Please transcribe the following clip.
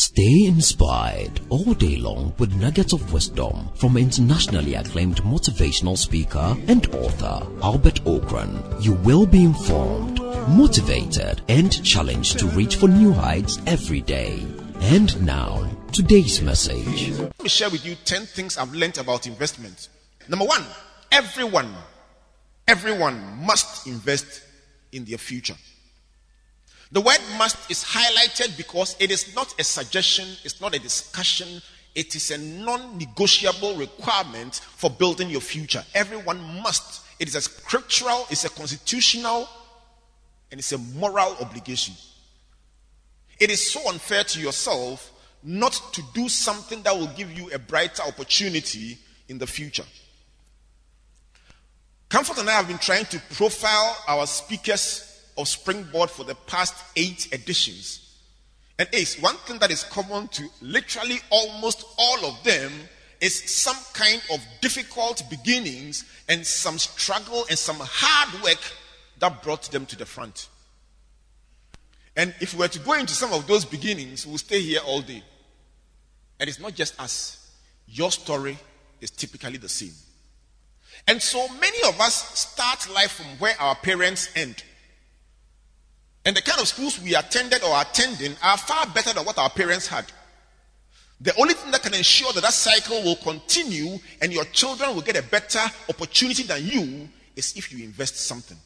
Stay inspired all day long with nuggets of wisdom from internationally acclaimed motivational speaker and author Albert Ocran. You will be informed, motivated, and challenged to reach for new heights every day. And now, today's message. Let me share with you 10 things I've learned about investment. Number one, everyone, everyone must invest in their future. The word must is highlighted because it is not a suggestion, it's not a discussion, it is a non negotiable requirement for building your future. Everyone must. It is a scriptural, it's a constitutional, and it's a moral obligation. It is so unfair to yourself not to do something that will give you a brighter opportunity in the future. Comfort and I have been trying to profile our speakers of Springboard for the past eight editions. And Ace, one thing that is common to literally almost all of them is some kind of difficult beginnings and some struggle and some hard work that brought them to the front. And if we were to go into some of those beginnings, we'll stay here all day. And it's not just us. Your story is typically the same. And so many of us start life from where our parents end. And the kind of schools we attended or attending are far better than what our parents had. The only thing that can ensure that that cycle will continue and your children will get a better opportunity than you is if you invest something.